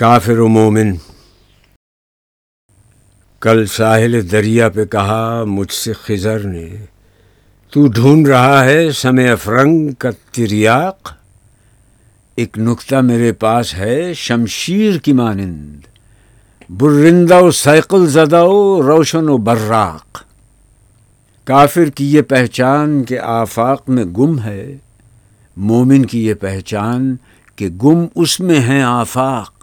کافر و مومن۔ کل ساحل دریا پہ کہا، مجھ سے خزر نے، تو ڈھونڈ رہا ہے سمے افرنگ کا تریاق۔ ایک نقطہ میرے پاس ہے، شمشیر کی مانند۔ برندہ و سیقل زدہ و روشن و براق۔ کافر کی یہ پہچان کہ آفاق میں گم ہے۔ مومن کی یہ پہچان کہ گم اس میں ہیں آفاق۔